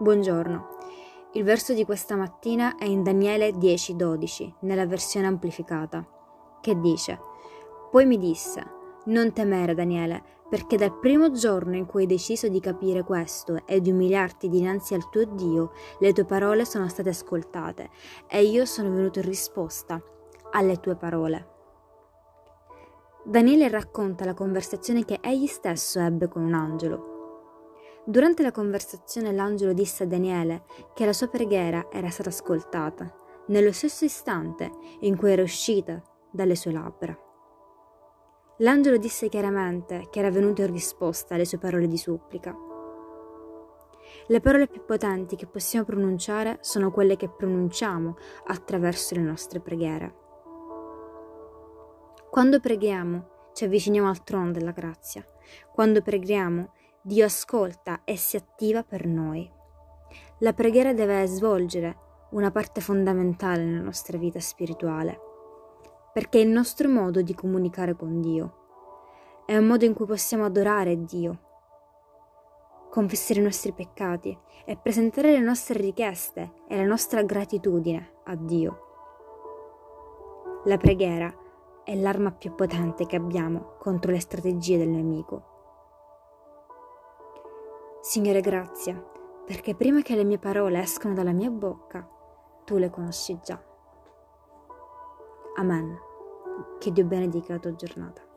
Buongiorno. Il verso di questa mattina è in Daniele 10:12, nella versione amplificata, che dice: Poi mi disse: Non temere, Daniele, perché dal primo giorno in cui hai deciso di capire questo e di umiliarti dinanzi al tuo Dio, le tue parole sono state ascoltate e io sono venuto in risposta alle tue parole. Daniele racconta la conversazione che egli stesso ebbe con un angelo Durante la conversazione l'angelo disse a Daniele che la sua preghiera era stata ascoltata nello stesso istante in cui era uscita dalle sue labbra. L'angelo disse chiaramente che era venuto in risposta alle sue parole di supplica. Le parole più potenti che possiamo pronunciare sono quelle che pronunciamo attraverso le nostre preghiere. Quando preghiamo ci avviciniamo al trono della grazia. Quando preghiamo Dio ascolta e si attiva per noi. La preghiera deve svolgere una parte fondamentale nella nostra vita spirituale, perché è il nostro modo di comunicare con Dio. È un modo in cui possiamo adorare Dio, confessare i nostri peccati e presentare le nostre richieste e la nostra gratitudine a Dio. La preghiera è l'arma più potente che abbiamo contro le strategie del nemico. Signore, grazie, perché prima che le mie parole escano dalla mia bocca, tu le conosci già. Amen. Che Dio benedica la tua giornata.